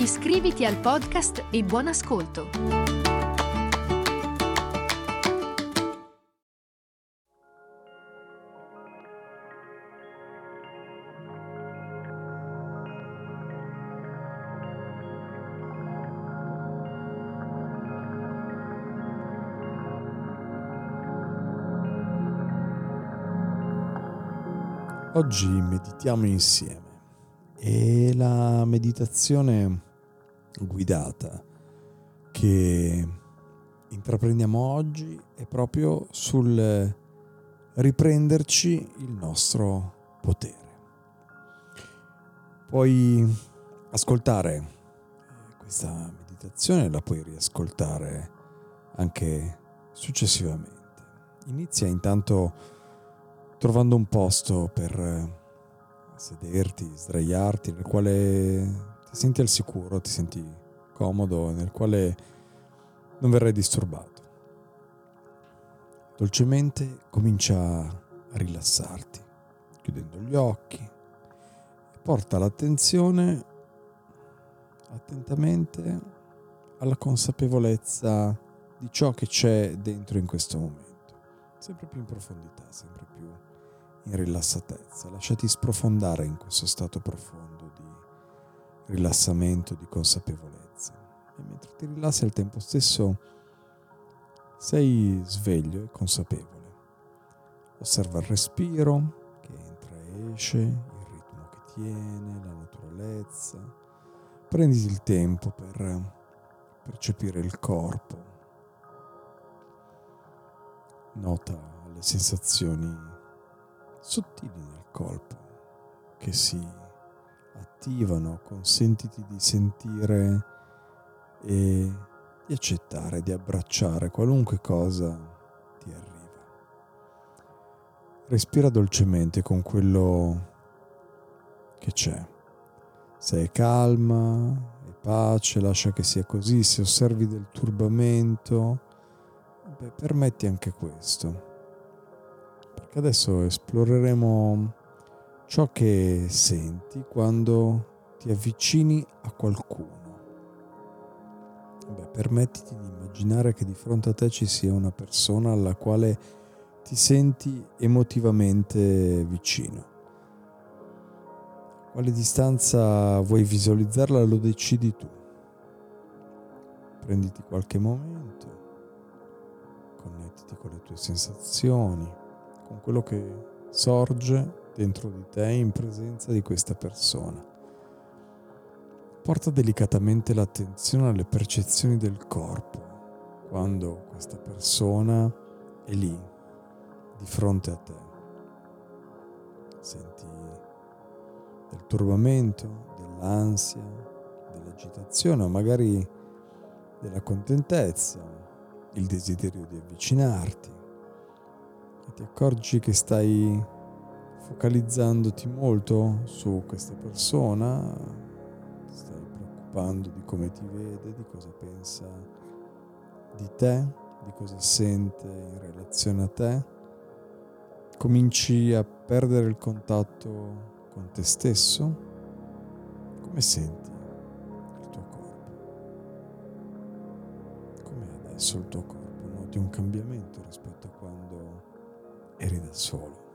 Iscriviti al podcast e buon ascolto! Oggi meditiamo insieme e la meditazione guidata che intraprendiamo oggi è proprio sul riprenderci il nostro potere. Puoi ascoltare questa meditazione, la puoi riascoltare anche successivamente. Inizia intanto trovando un posto per sederti, sdraiarti, nel quale ti senti al sicuro, ti senti comodo, nel quale non verrai disturbato. Dolcemente comincia a rilassarti, chiudendo gli occhi porta l'attenzione attentamente alla consapevolezza di ciò che c'è dentro in questo momento, sempre più in profondità, sempre più in rilassatezza, lasciati sprofondare in questo stato profondo di rilassamento, di consapevolezza. E mentre ti rilassi al tempo stesso sei sveglio e consapevole. Osserva il respiro che entra e esce, il ritmo che tiene, la naturalezza. Prenditi il tempo per percepire il corpo. Nota le sensazioni sottili nel colpo che si attivano, consentiti di sentire e di accettare, di abbracciare qualunque cosa ti arriva. Respira dolcemente con quello che c'è. Se è calma, è pace, lascia che sia così, se osservi del turbamento, beh, permetti anche questo perché adesso esploreremo ciò che senti quando ti avvicini a qualcuno. Beh, permettiti di immaginare che di fronte a te ci sia una persona alla quale ti senti emotivamente vicino. Quale distanza vuoi visualizzarla lo decidi tu. Prenditi qualche momento, connettiti con le tue sensazioni con quello che sorge dentro di te in presenza di questa persona. Porta delicatamente l'attenzione alle percezioni del corpo quando questa persona è lì, di fronte a te. Senti del turbamento, dell'ansia, dell'agitazione o magari della contentezza, il desiderio di avvicinarti e ti accorgi che stai focalizzandoti molto su questa persona, ti stai preoccupando di come ti vede, di cosa pensa di te, di cosa sente in relazione a te, cominci a perdere il contatto con te stesso, come senti il tuo corpo? Com'è adesso il tuo corpo? Noti un cambiamento rispetto a quando eri da solo.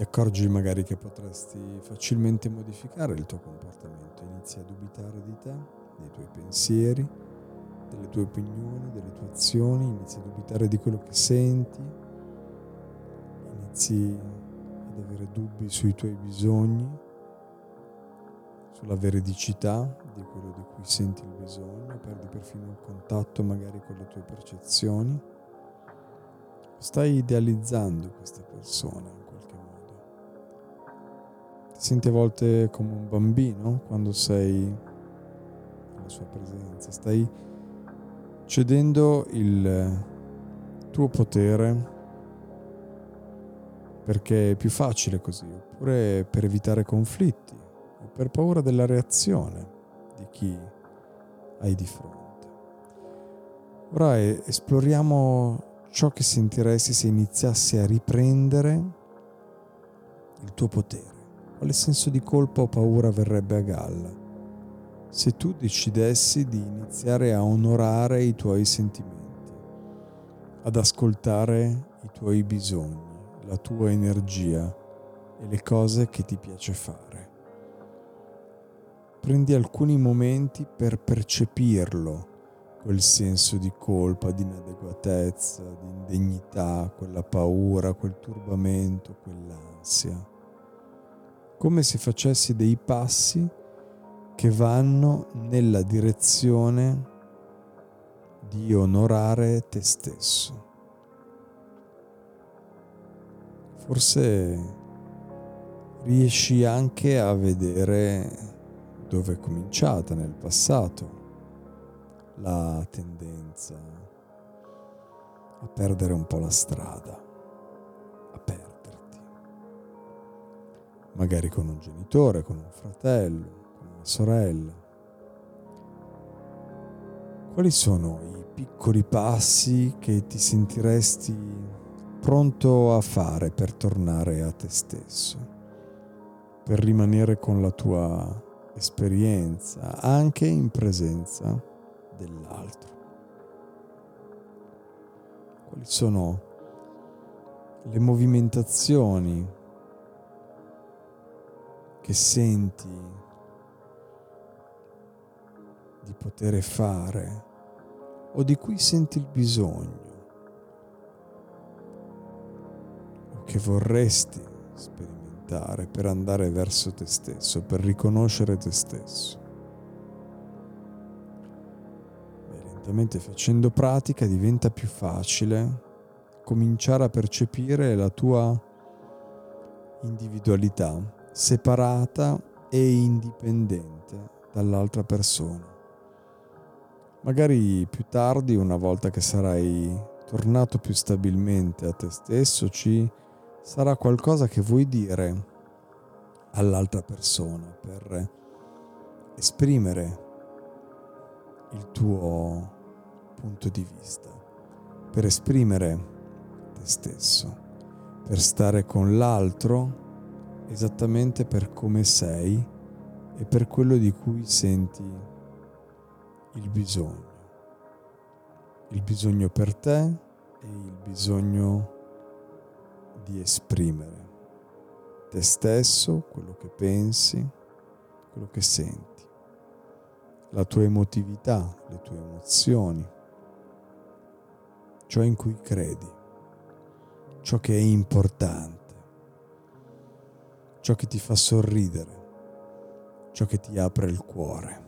Ti accorgi magari che potresti facilmente modificare il tuo comportamento, inizi a dubitare di te, dei tuoi pensieri, delle tue opinioni, delle tue azioni, inizi a dubitare di quello che senti, inizi ad avere dubbi sui tuoi bisogni, sulla veridicità di quello di cui senti il bisogno, perdi perfino il contatto magari con le tue percezioni stai idealizzando questa persona. Ti senti a volte come un bambino quando sei sua presenza, stai cedendo il tuo potere perché è più facile così, oppure per evitare conflitti, o per paura della reazione di chi hai di fronte. Ora esploriamo ciò che sentiresti se iniziassi a riprendere il tuo potere. Quale senso di colpa o paura verrebbe a galla se tu decidessi di iniziare a onorare i tuoi sentimenti, ad ascoltare i tuoi bisogni, la tua energia e le cose che ti piace fare? Prendi alcuni momenti per percepirlo quel senso di colpa, di inadeguatezza, di indegnità, quella paura, quel turbamento, quell'ansia. Come se facessi dei passi che vanno nella direzione di onorare te stesso. Forse riesci anche a vedere dove è cominciata nel passato la tendenza a perdere un po' la strada, Magari con un genitore, con un fratello, con una sorella. Quali sono i piccoli passi che ti sentiresti pronto a fare per tornare a te stesso, per rimanere con la tua esperienza, anche in presenza dell'altro. Quali sono le movimentazioni che senti di poter fare o di cui senti il bisogno o che vorresti sperimentare per andare verso te stesso, per riconoscere te stesso. lentamente facendo pratica diventa più facile cominciare a percepire la tua individualità separata e indipendente dall'altra persona. Magari più tardi, una volta che sarai tornato più stabilmente a te stesso, ci sarà qualcosa che vuoi dire all'altra persona per esprimere il tuo punto di vista, per esprimere te stesso, per stare con l'altro esattamente per come sei e per quello di cui senti il bisogno. Il bisogno per te e il bisogno di esprimere te stesso, quello che pensi, quello che senti, la tua emotività, le tue emozioni ciò in cui credi, ciò che è importante, ciò che ti fa sorridere, ciò che ti apre il cuore,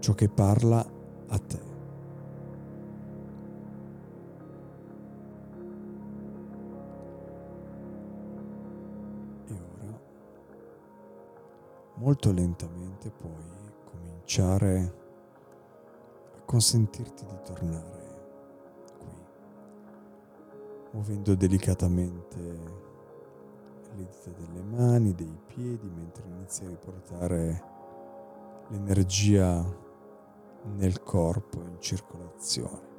ciò che parla a te. E ora, molto lentamente puoi cominciare a consentirti di tornare muovendo delicatamente le dita delle mani, dei piedi, mentre inizi a riportare l'energia nel corpo in circolazione.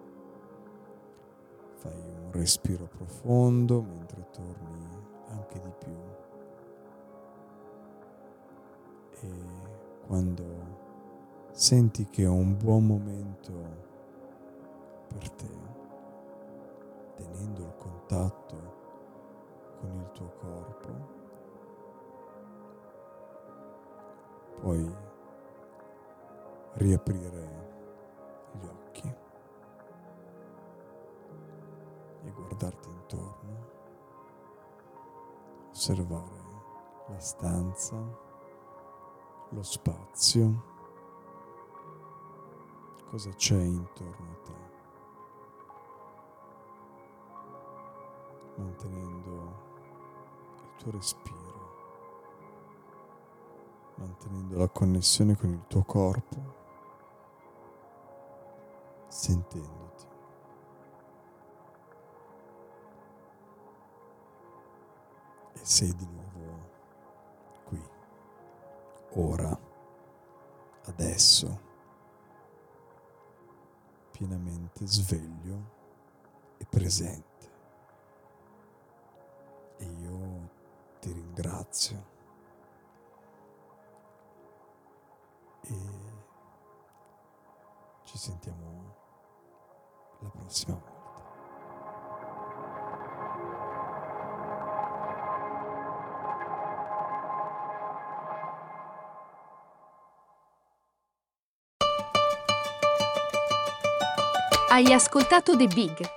Fai un respiro profondo mentre torni anche di più. E quando senti che è un buon momento per te, tenendo il contatto con il tuo corpo, puoi riaprire gli occhi e guardarti intorno, osservare la stanza, lo spazio, cosa c'è intorno a te. mantenendo tuo respiro, mantenendo la connessione con il tuo corpo sentendoti. E sei di nuovo qui, ora, adesso, pienamente sveglio e presente. Ringrazio. E ci sentiamo la prossima volta. Hai ascoltato The Big